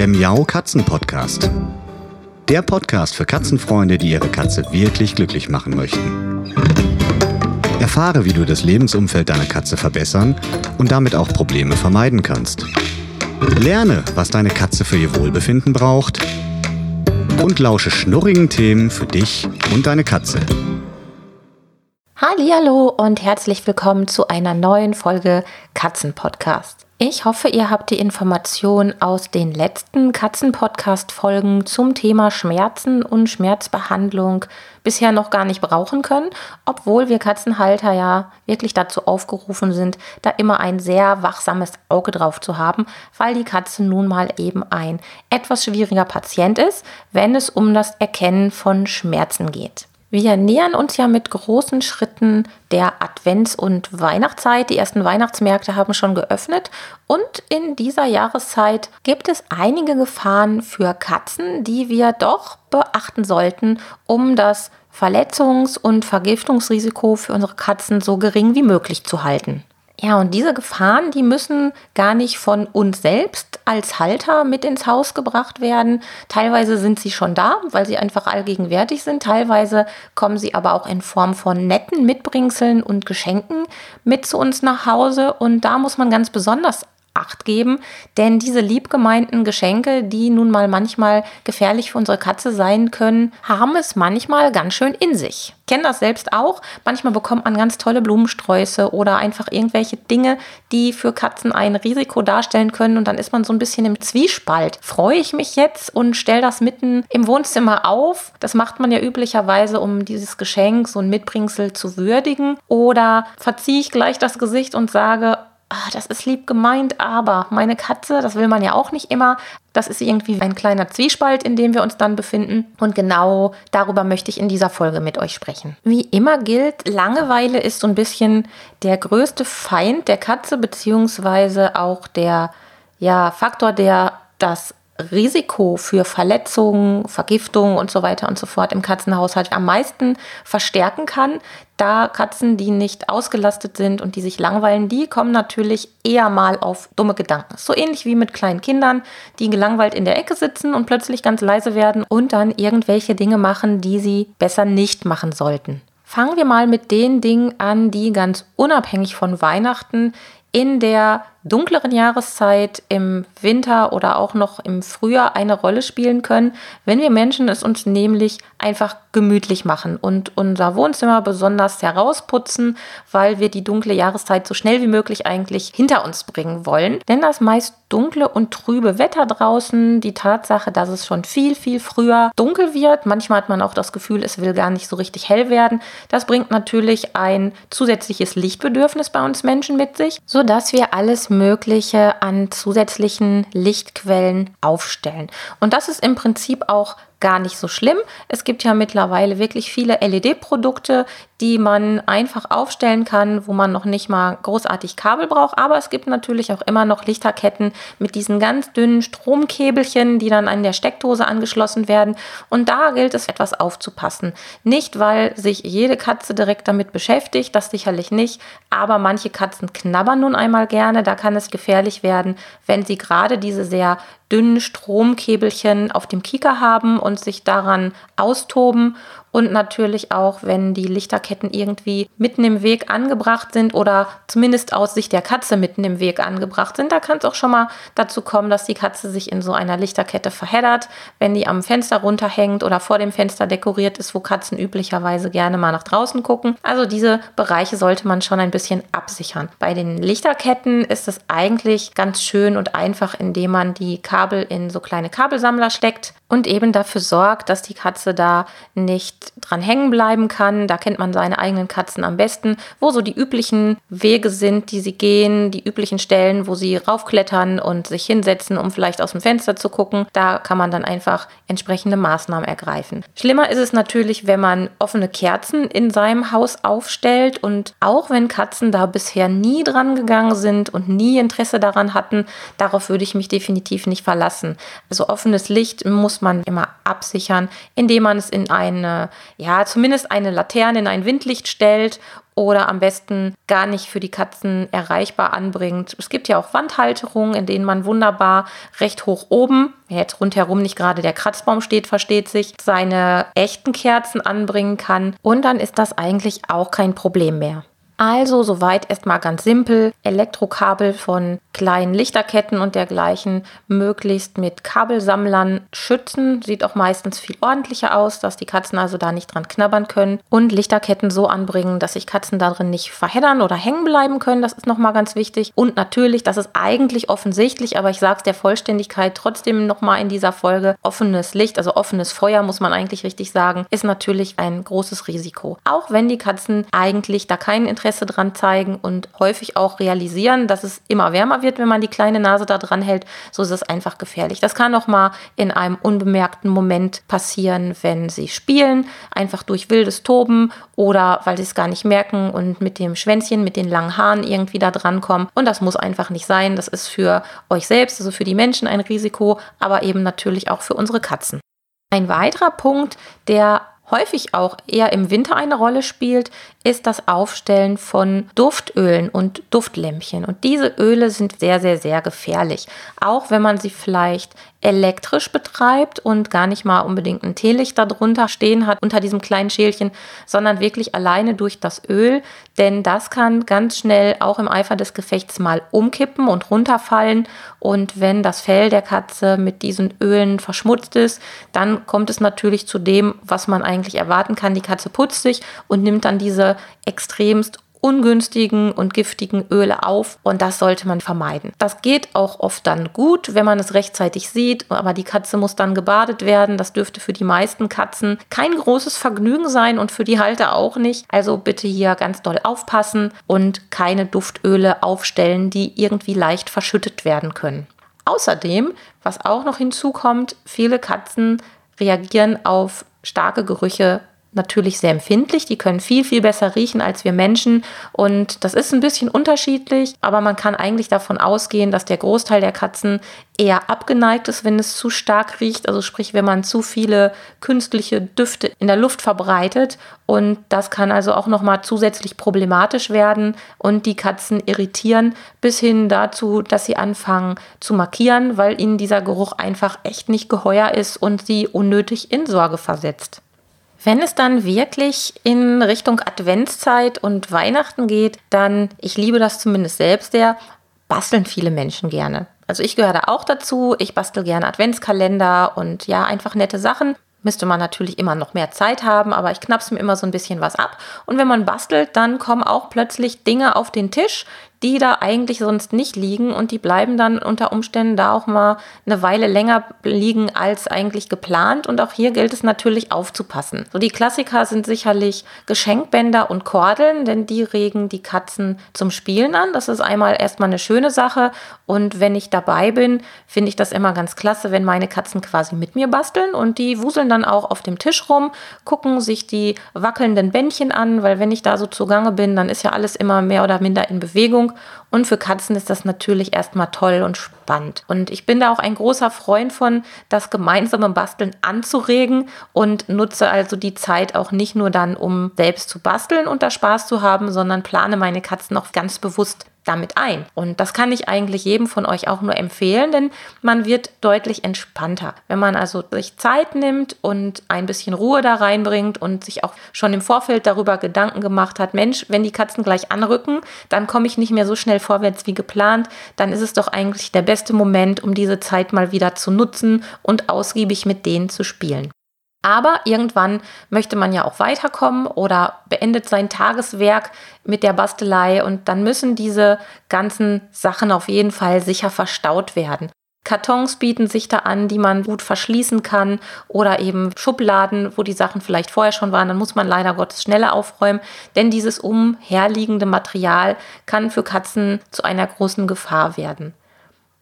der Miau Katzen Podcast. Der Podcast für Katzenfreunde, die ihre Katze wirklich glücklich machen möchten. Erfahre, wie du das Lebensumfeld deiner Katze verbessern und damit auch Probleme vermeiden kannst. Lerne, was deine Katze für ihr Wohlbefinden braucht und lausche schnurrigen Themen für dich und deine Katze. Hallo und herzlich willkommen zu einer neuen Folge Katzenpodcast. Ich hoffe, ihr habt die Information aus den letzten Katzen-Podcast-Folgen zum Thema Schmerzen und Schmerzbehandlung bisher noch gar nicht brauchen können, obwohl wir Katzenhalter ja wirklich dazu aufgerufen sind, da immer ein sehr wachsames Auge drauf zu haben, weil die Katze nun mal eben ein etwas schwieriger Patient ist, wenn es um das Erkennen von Schmerzen geht. Wir nähern uns ja mit großen Schritten der Advents- und Weihnachtszeit. Die ersten Weihnachtsmärkte haben schon geöffnet und in dieser Jahreszeit gibt es einige Gefahren für Katzen, die wir doch beachten sollten, um das Verletzungs- und Vergiftungsrisiko für unsere Katzen so gering wie möglich zu halten. Ja, und diese Gefahren, die müssen gar nicht von uns selbst als Halter mit ins Haus gebracht werden. Teilweise sind sie schon da, weil sie einfach allgegenwärtig sind. Teilweise kommen sie aber auch in Form von netten Mitbringseln und Geschenken mit zu uns nach Hause. Und da muss man ganz besonders Acht geben, denn diese liebgemeinten Geschenke, die nun mal manchmal gefährlich für unsere Katze sein können, haben es manchmal ganz schön in sich. Ich kenne das selbst auch. Manchmal bekommt man ganz tolle Blumensträuße oder einfach irgendwelche Dinge, die für Katzen ein Risiko darstellen können und dann ist man so ein bisschen im Zwiespalt. Freue ich mich jetzt und stelle das mitten im Wohnzimmer auf? Das macht man ja üblicherweise, um dieses Geschenk, so ein Mitbringsel zu würdigen. Oder verziehe ich gleich das Gesicht und sage, ah, das ist lieb gemeint, aber meine Katze, das will man ja auch nicht immer. Das ist irgendwie ein kleiner Zwiespalt, in dem wir uns dann befinden. Und genau darüber möchte ich in dieser Folge mit euch sprechen. Wie immer gilt, Langeweile ist so ein bisschen der größte Feind der Katze, beziehungsweise auch der ja, Faktor, der das Risiko für Verletzungen, Vergiftungen und so weiter und so fort im Katzenhaushalt am meisten verstärken kann. Da Katzen, die nicht ausgelastet sind und die sich langweilen, die kommen natürlich eher mal auf dumme Gedanken. So ähnlich wie mit kleinen Kindern, die gelangweilt in der Ecke sitzen und plötzlich ganz leise werden und dann irgendwelche Dinge machen, die sie besser nicht machen sollten. Fangen wir mal mit den Dingen an, die ganz unabhängig von Weihnachten in der dunkleren Jahreszeit im Winter oder auch noch im Frühjahr eine Rolle spielen können, wenn wir Menschen es uns nämlich einfach gemütlich machen und unser Wohnzimmer besonders herausputzen, weil wir die dunkle Jahreszeit so schnell wie möglich eigentlich hinter uns bringen wollen. Denn das meist dunkle und trübe Wetter draußen, die Tatsache, dass es schon viel, viel früher dunkel wird, manchmal hat man auch das Gefühl, es will gar nicht so richtig hell werden, das bringt natürlich ein zusätzliches Lichtbedürfnis bei uns Menschen mit sich, sodass wir alles Mögliche an zusätzlichen Lichtquellen aufstellen. Und das ist im Prinzip auch gar nicht so schlimm. Es gibt ja mittlerweile wirklich viele LED-Produkte, die man einfach aufstellen kann, wo man noch nicht mal großartig Kabel braucht. Aber es gibt natürlich auch immer noch Lichterketten mit diesen ganz dünnen Stromkäbelchen, die dann an der Steckdose angeschlossen werden. Und da gilt es etwas aufzupassen. Nicht, weil sich jede Katze direkt damit beschäftigt, das sicherlich nicht. Aber manche Katzen knabbern nun einmal gerne. Da kann es gefährlich werden, wenn sie gerade diese sehr dünnen Stromkäbelchen auf dem Kieker haben und sich daran austoben und natürlich auch, wenn die Lichterketten irgendwie mitten im Weg angebracht sind oder zumindest aus Sicht der Katze mitten im Weg angebracht sind. Da kann es auch schon mal dazu kommen, dass die Katze sich in so einer Lichterkette verheddert, wenn die am Fenster runterhängt oder vor dem Fenster dekoriert ist, wo Katzen üblicherweise gerne mal nach draußen gucken. Also diese Bereiche sollte man schon ein bisschen absichern. Bei den Lichterketten ist es eigentlich ganz schön und einfach, indem man die Kabel in so kleine Kabelsammler steckt und eben dafür sorgt, dass die Katze da nicht dran hängen bleiben kann. Da kennt man seine eigenen Katzen am besten, wo so die üblichen Wege sind, die sie gehen, die üblichen Stellen, wo sie raufklettern und sich hinsetzen, um vielleicht aus dem Fenster zu gucken. Da kann man dann einfach entsprechende Maßnahmen ergreifen. Schlimmer ist es natürlich, wenn man offene Kerzen in seinem Haus aufstellt und auch wenn Katzen da bisher nie dran gegangen sind und nie Interesse daran hatten, darauf würde ich mich definitiv nicht verlassen. Also offenes Licht muss man immer absichern, indem man es in eine, ja, zumindest eine Laterne, in ein Windlicht stellt oder am besten gar nicht für die Katzen erreichbar anbringt. Es gibt ja auch Wandhalterungen, in denen man wunderbar recht hoch oben, jetzt rundherum nicht gerade der Kratzbaum steht, versteht sich, seine echten Kerzen anbringen kann. Und dann ist das eigentlich auch kein Problem mehr. Also soweit erstmal ganz simpel. Elektrokabel von kleinen Lichterketten und dergleichen möglichst mit Kabelsammlern schützen. Sieht auch meistens viel ordentlicher aus, dass die Katzen also da nicht dran knabbern können. Und Lichterketten so anbringen, dass sich Katzen darin nicht verheddern oder hängen bleiben können. Das ist nochmal ganz wichtig. Und natürlich, das ist eigentlich offensichtlich, aber ich sage es der Vollständigkeit trotzdem nochmal in dieser Folge. Offenes Licht, also offenes Feuer, muss man eigentlich richtig sagen, ist natürlich ein großes Risiko. Auch wenn die Katzen eigentlich da kein Interesse Interesse dran zeigen und häufig auch realisieren, dass es immer wärmer wird, wenn man die kleine Nase da dran hält, so ist es einfach gefährlich. Das kann auch mal in einem unbemerkten Moment passieren, wenn sie spielen, einfach durch wildes Toben oder weil sie es gar nicht merken und mit dem Schwänzchen, mit den langen Haaren irgendwie da dran kommen. Und das muss einfach nicht sein. Das ist für euch selbst, also für die Menschen ein Risiko, aber eben natürlich auch für unsere Katzen. Ein weiterer Punkt, der häufig auch eher im Winter eine Rolle spielt, ist das Aufstellen von Duftölen und Duftlämpchen. Und diese Öle sind sehr, sehr, sehr gefährlich. Auch wenn man sie vielleicht elektrisch betreibt und gar nicht mal unbedingt ein Teelicht darunter stehen hat, unter diesem kleinen Schälchen, sondern wirklich alleine durch das Öl. Denn das kann ganz schnell auch im Eifer des Gefechts mal umkippen und runterfallen. Und wenn das Fell der Katze mit diesen Ölen verschmutzt ist, dann kommt es natürlich zu dem, was man eigentlich erwarten kann. Die Katze putzt sich und nimmt dann diese extremst ungünstigen und giftigen Öle auf und das sollte man vermeiden. Das geht auch oft dann gut, wenn man es rechtzeitig sieht, aber die Katze muss dann gebadet werden. Das dürfte für die meisten Katzen kein großes Vergnügen sein und für die Halter auch nicht. Also bitte hier ganz doll aufpassen und keine Duftöle aufstellen, die irgendwie leicht verschüttet werden können. Außerdem, was auch noch hinzukommt, viele Katzen reagieren auf starke Gerüche natürlich sehr empfindlich. Die können viel, viel besser riechen als wir Menschen. Und das ist ein bisschen unterschiedlich, aber man kann eigentlich davon ausgehen, dass der Großteil der Katzen eher abgeneigt ist, wenn es zu stark riecht. Also sprich, wenn man zu viele künstliche Düfte in der Luft verbreitet. Und das kann also auch nochmal zusätzlich problematisch werden und die Katzen irritieren bis hin dazu, dass sie anfangen zu markieren, weil ihnen dieser Geruch einfach echt nicht geheuer ist und sie unnötig in Sorge versetzt. Wenn es dann wirklich in Richtung Adventszeit und Weihnachten geht, dann, ich liebe das zumindest selbst sehr, basteln viele Menschen gerne. Also ich gehöre da auch dazu. Ich bastel gerne Adventskalender und ja, einfach nette Sachen. Müsste man natürlich immer noch mehr Zeit haben, aber ich knapp's mir immer so ein bisschen was ab. Und wenn man bastelt, dann kommen auch plötzlich Dinge auf den Tisch, die da eigentlich sonst nicht liegen und die bleiben dann unter Umständen da auch mal eine Weile länger liegen als eigentlich geplant und auch hier gilt es natürlich aufzupassen. So die Klassiker sind sicherlich Geschenkbänder und Kordeln, denn die regen die Katzen zum Spielen an. Das ist einmal erstmal eine schöne Sache und wenn ich dabei bin, finde ich das immer ganz klasse, wenn meine Katzen quasi mit mir basteln und die wuseln dann auch auf dem Tisch rum, gucken sich die wackelnden Bändchen an, weil wenn ich da so zugange bin, dann ist ja alles immer mehr oder minder in Bewegung und für Katzen ist das natürlich erstmal toll und spannend. Und ich bin da auch ein großer Freund von, das gemeinsame Basteln anzuregen und nutze also die Zeit auch nicht nur dann, um selbst zu basteln und da Spaß zu haben, sondern plane meine Katzen auch ganz bewusst damit ein. Und das kann ich eigentlich jedem von euch auch nur empfehlen, denn man wird deutlich entspannter. Wenn man also sich Zeit nimmt und ein bisschen Ruhe da reinbringt und sich auch schon im Vorfeld darüber Gedanken gemacht hat, Mensch, wenn die Katzen gleich anrücken, dann komme ich nicht mehr so schnell vorwärts wie geplant, dann ist es doch eigentlich der beste Moment, um diese Zeit mal wieder zu nutzen und ausgiebig mit denen zu spielen. Aber irgendwann möchte man ja auch weiterkommen oder beendet sein Tageswerk mit der Bastelei und dann müssen diese ganzen Sachen auf jeden Fall sicher verstaut werden. Kartons bieten sich da an, die man gut verschließen kann oder eben Schubladen, wo die Sachen vielleicht vorher schon waren. Dann muss man leider Gottes schneller aufräumen, denn dieses umherliegende Material kann für Katzen zu einer großen Gefahr werden.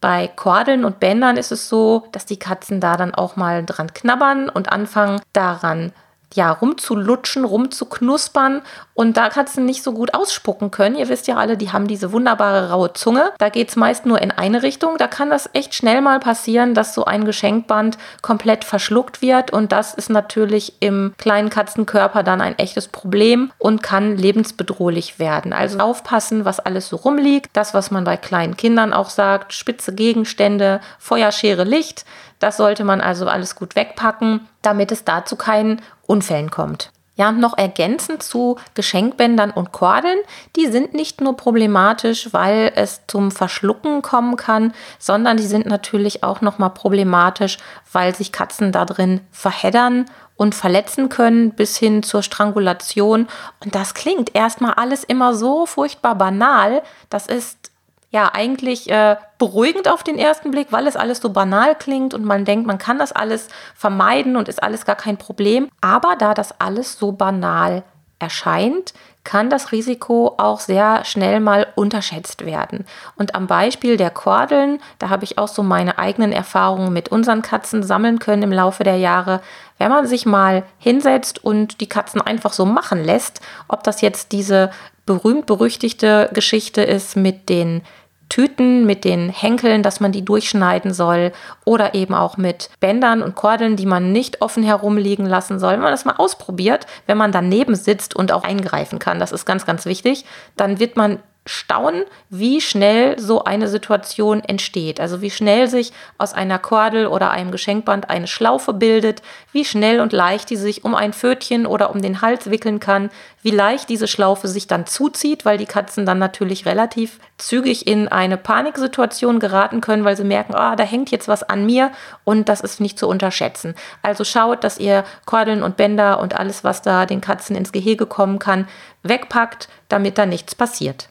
Bei Kordeln und Bändern ist es so, dass die Katzen da dann auch mal dran knabbern und anfangen daran ja, rumzulutschen, rumzuknuspern und da Katzen nicht so gut ausspucken können. Ihr wisst ja alle, die haben diese wunderbare raue Zunge. Da geht es meist nur in eine Richtung. Da kann das echt schnell mal passieren, dass so ein Geschenkband komplett verschluckt wird und das ist natürlich im kleinen Katzenkörper dann ein echtes Problem und kann lebensbedrohlich werden. Also aufpassen, was alles so rumliegt. Das, was man bei kleinen Kindern auch sagt, spitze Gegenstände, Feuerschere, Licht. Das sollte man also alles gut wegpacken, damit es da zu keinen Unfällen kommt. Ja, und noch ergänzend zu Geschenkbändern und Kordeln. Die sind nicht nur problematisch, weil es zum Verschlucken kommen kann, sondern die sind natürlich auch nochmal problematisch, weil sich Katzen da drin verheddern und verletzen können bis hin zur Strangulation. Und das klingt erstmal alles immer so furchtbar banal. Das ist ja eigentlich äh, beruhigend auf den ersten Blick, weil es alles so banal klingt und man denkt, man kann das alles vermeiden und ist alles gar kein Problem. Aber da das alles so banal erscheint, kann das Risiko auch sehr schnell mal unterschätzt werden. Und am Beispiel der Kordeln, da habe ich auch so meine eigenen Erfahrungen mit unseren Katzen sammeln können im Laufe der Jahre. Wenn man sich mal hinsetzt und die Katzen einfach so machen lässt, ob das jetzt diese berühmt-berüchtigte Geschichte ist mit den Tüten mit den Henkeln, dass man die durchschneiden soll oder eben auch mit Bändern und Kordeln, die man nicht offen herumliegen lassen soll. Wenn man das mal ausprobiert, wenn man daneben sitzt und auch eingreifen kann, das ist ganz, ganz wichtig, dann wird man staunen, wie schnell so eine Situation entsteht. Also wie schnell sich aus einer Kordel oder einem Geschenkband eine Schlaufe bildet, wie schnell und leicht die sich um ein Pfötchen oder um den Hals wickeln kann, wie leicht diese Schlaufe sich dann zuzieht, weil die Katzen dann natürlich relativ zügig in eine Paniksituation geraten können, weil sie merken, ah, da hängt jetzt was an mir und das ist nicht zu unterschätzen. Also schaut, dass ihr Kordeln und Bänder und alles, was da den Katzen ins Gehege kommen kann, wegpackt, damit da nichts passiert.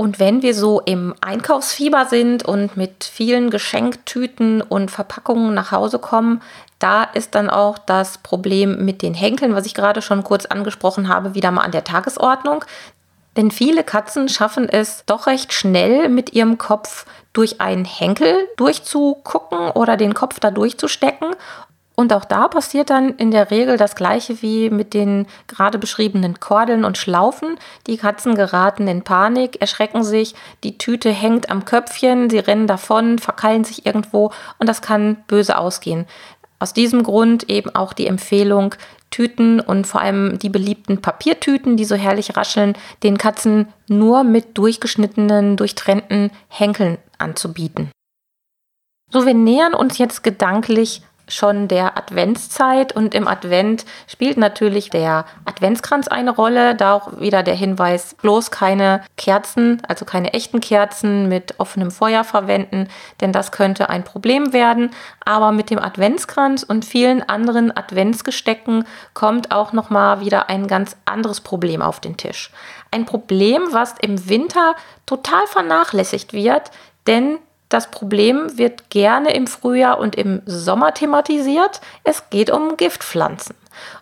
Und wenn wir so im Einkaufsfieber sind und mit vielen Geschenktüten und Verpackungen nach Hause kommen, da ist dann auch das Problem mit den Henkeln, was ich gerade schon kurz angesprochen habe, wieder mal an der Tagesordnung. Denn viele Katzen schaffen es doch recht schnell mit ihrem Kopf durch einen Henkel durchzugucken oder den Kopf da durchzustecken und auch da passiert dann in der Regel das gleiche wie mit den gerade beschriebenen Kordeln und Schlaufen. Die Katzen geraten in Panik, erschrecken sich, die Tüte hängt am Köpfchen, sie rennen davon, verkeilen sich irgendwo und das kann böse ausgehen. Aus diesem Grund eben auch die Empfehlung, Tüten und vor allem die beliebten Papiertüten, die so herrlich rascheln, den Katzen nur mit durchgeschnittenen, durchtrennten Henkeln anzubieten. So, wir nähern uns jetzt gedanklich schon der Adventszeit und im Advent spielt natürlich der Adventskranz eine Rolle. Da auch wieder der Hinweis, bloß keine Kerzen, also keine echten Kerzen mit offenem Feuer verwenden, denn das könnte ein Problem werden. Aber mit dem Adventskranz und vielen anderen Adventsgestecken kommt auch noch mal wieder ein ganz anderes Problem auf den Tisch. Ein Problem, was im Winter total vernachlässigt wird, denn das Problem wird gerne im Frühjahr und im Sommer thematisiert. Es geht um Giftpflanzen.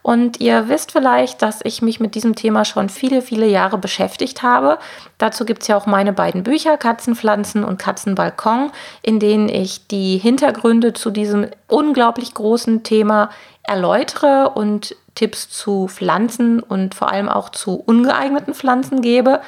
Und ihr wisst vielleicht, dass ich mich mit diesem Thema schon viele, viele Jahre beschäftigt habe. Dazu gibt es ja auch meine beiden Bücher, Katzenpflanzen und Katzenbalkon, in denen ich die Hintergründe zu diesem unglaublich großen Thema erläutere und Tipps zu Pflanzen und vor allem auch zu ungeeigneten Pflanzen gebe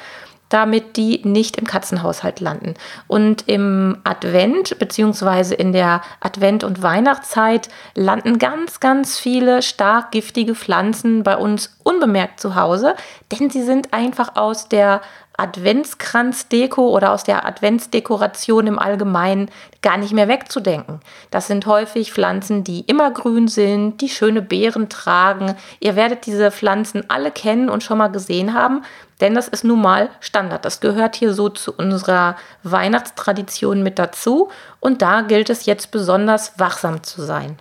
damit die nicht im Katzenhaushalt landen. Und im Advent beziehungsweise in der Advent- und Weihnachtszeit landen ganz, ganz viele stark giftige Pflanzen bei uns unbemerkt zu Hause, denn sie sind einfach aus der Adventskranzdeko oder aus der Adventsdekoration im Allgemeinen gar nicht mehr wegzudenken. Das sind häufig Pflanzen, die immergrün sind, die schöne Beeren tragen. Ihr werdet diese Pflanzen alle kennen und schon mal gesehen haben, denn das ist nun mal Standard. Das gehört hier so zu unserer Weihnachtstradition mit dazu und da gilt es jetzt besonders wachsam zu sein.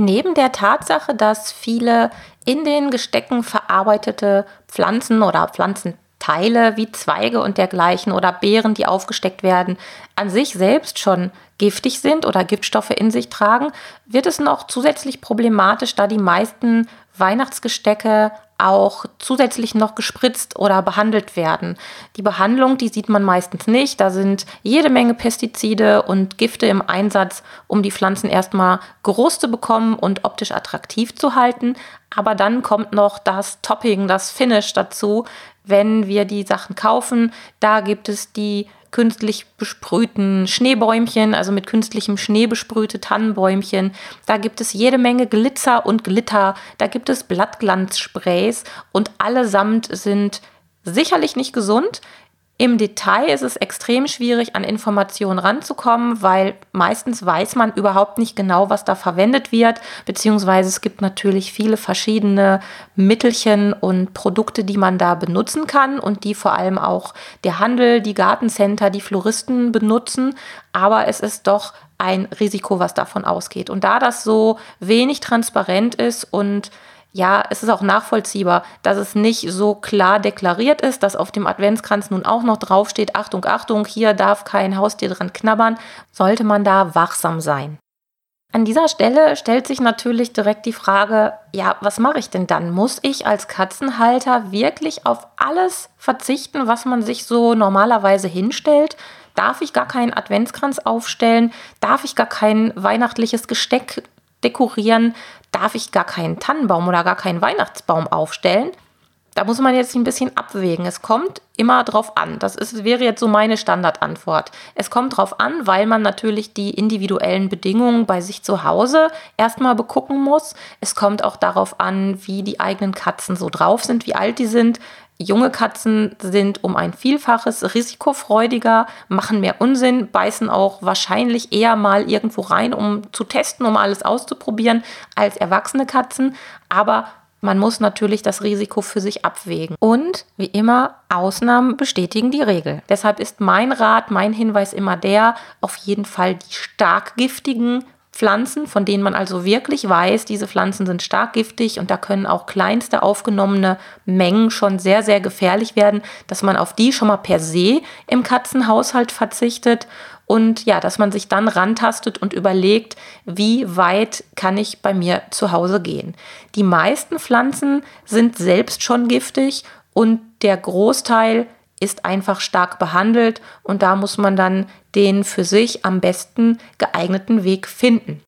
Neben der Tatsache, dass viele in den Gestecken verarbeitete Pflanzen oder Pflanzenteile wie Zweige und dergleichen oder Beeren, die aufgesteckt werden, an sich selbst schon giftig sind oder Giftstoffe in sich tragen, wird es noch zusätzlich problematisch, da die meisten Weihnachtsgestecke auch zusätzlich noch gespritzt oder behandelt werden. Die Behandlung, die sieht man meistens nicht. Da sind jede Menge Pestizide und Gifte im Einsatz, um die Pflanzen erstmal groß zu bekommen und optisch attraktiv zu halten. Aber dann kommt noch das Topping, das Finish dazu, wenn wir die Sachen kaufen. Da gibt es die künstlich besprühten Schneebäumchen, also mit künstlichem Schnee besprühte Tannenbäumchen. Da gibt es jede Menge Glitzer und Glitter. Da gibt es Blattglanzsprays und allesamt sind sicherlich nicht gesund. Im Detail ist es extrem schwierig, an Informationen ranzukommen, weil meistens weiß man überhaupt nicht genau, was da verwendet wird, beziehungsweise es gibt natürlich viele verschiedene Mittelchen und Produkte, die man da benutzen kann und die vor allem auch der Handel, die Gartencenter, die Floristen benutzen. Aber es ist doch ein Risiko, was davon ausgeht. Und da das so wenig transparent ist und ja, es ist auch nachvollziehbar, dass es nicht so klar deklariert ist, dass auf dem Adventskranz nun auch noch draufsteht, Achtung, Achtung, hier darf kein Haustier dran knabbern, sollte man da wachsam sein. An dieser Stelle stellt sich natürlich direkt die Frage, ja, was mache ich denn dann? Muss ich als Katzenhalter wirklich auf alles verzichten, was man sich so normalerweise hinstellt? Darf ich gar keinen Adventskranz aufstellen? Darf ich gar kein weihnachtliches Gesteck dekorieren? darf ich gar keinen Tannenbaum oder gar keinen Weihnachtsbaum aufstellen? Da muss man jetzt ein bisschen abwägen. Es kommt immer drauf an. Das ist, wäre jetzt so meine Standardantwort. Es kommt drauf an, weil man natürlich die individuellen Bedingungen bei sich zu Hause erstmal begucken muss. Es kommt auch darauf an, wie die eigenen Katzen so drauf sind, wie alt die sind. Junge Katzen sind um ein Vielfaches risikofreudiger, machen mehr Unsinn, beißen auch wahrscheinlich eher mal irgendwo rein, um zu testen, um alles auszuprobieren, als erwachsene Katzen. Aber man muss natürlich das Risiko für sich abwägen. Und wie immer, Ausnahmen bestätigen die Regel. Deshalb ist mein Rat, mein Hinweis immer der, auf jeden Fall die stark giftigen Pflanzen, von denen man also wirklich weiß, diese Pflanzen sind stark giftig und da können auch kleinste aufgenommene Mengen schon sehr, sehr gefährlich werden, dass man auf die schon mal per se im Katzenhaushalt verzichtet und ja, dass man sich dann rantastet und überlegt, wie weit kann ich bei mir zu Hause gehen. Die meisten Pflanzen sind selbst schon giftig und der Großteil ist einfach stark behandelt und da muss man dann den für sich am besten geeigneten Weg finden.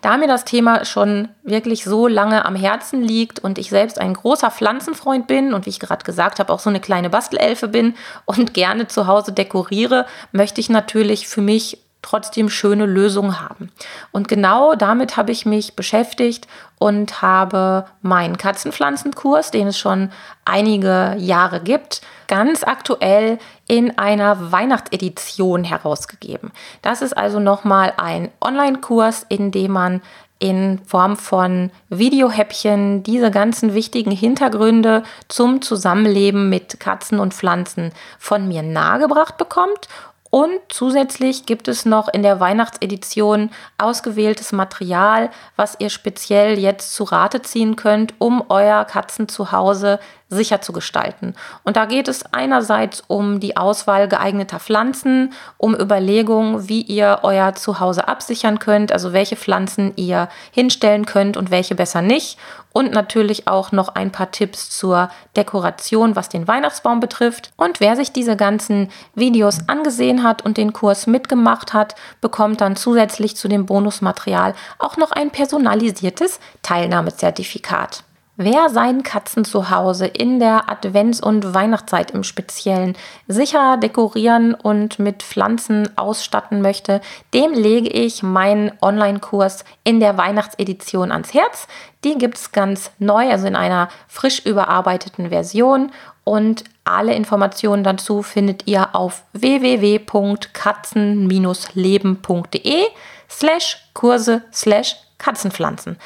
Da mir das Thema schon wirklich so lange am Herzen liegt und ich selbst ein großer Pflanzenfreund bin und wie ich gerade gesagt habe, auch so eine kleine Bastelelfe bin und gerne zu Hause dekoriere, möchte ich natürlich für mich trotzdem schöne Lösungen haben. Und genau damit habe ich mich beschäftigt und habe meinen Katzenpflanzenkurs, den es schon einige Jahre gibt, ganz aktuell in einer Weihnachtsedition herausgegeben. Das ist also nochmal ein Online-Kurs, in dem man in Form von Videohäppchen diese ganzen wichtigen Hintergründe zum Zusammenleben mit Katzen und Pflanzen von mir nahegebracht bekommt und zusätzlich gibt es noch in der Weihnachtsedition ausgewähltes Material, was ihr speziell jetzt zu Rate ziehen könnt, um euer Katzenzuhause sicher zu gestalten. Und da geht es einerseits um die Auswahl geeigneter Pflanzen, um Überlegungen, wie ihr euer Zuhause absichern könnt, also welche Pflanzen ihr hinstellen könnt und welche besser nicht. Und natürlich auch noch ein paar Tipps zur Dekoration, was den Weihnachtsbaum betrifft. Und wer sich diese ganzen Videos angesehen hat und den Kurs mitgemacht hat, bekommt dann zusätzlich zu dem Bonusmaterial auch noch ein personalisiertes Teilnahmezertifikat. Wer sein Katzenzuhause in der Advents- und Weihnachtszeit im Speziellen sicher dekorieren und mit Pflanzen ausstatten möchte, dem lege ich meinen Online-Kurs in der Weihnachtsedition ans Herz. Die gibt es ganz neu, also in einer frisch überarbeiteten Version. Und alle Informationen dazu findet ihr auf www.katzen-leben.de slash Kurse slash Katzenpflanzen.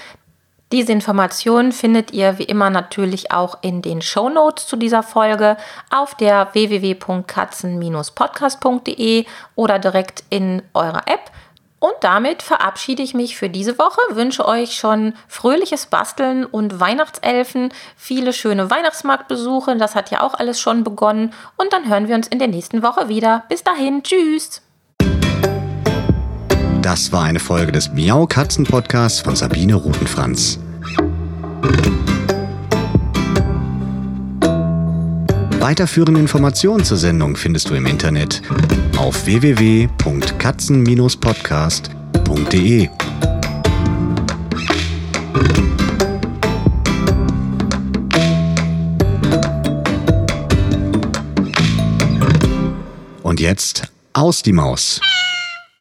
Diese Informationen findet ihr wie immer natürlich auch in den Show Notes zu dieser Folge auf der www.katzen-podcast.de oder direkt in eurer App. Und damit verabschiede ich mich für diese Woche, wünsche euch schon fröhliches Basteln und Weihnachtselfen, viele schöne Weihnachtsmarktbesuche, das hat ja auch alles schon begonnen. Und dann hören wir uns in der nächsten Woche wieder. Bis dahin, tschüss! Das war eine Folge des Miau Katzen Podcasts von Sabine Rutenfranz. Weiterführende Informationen zur Sendung findest du im Internet auf www.katzen-podcast.de. Und jetzt aus die Maus.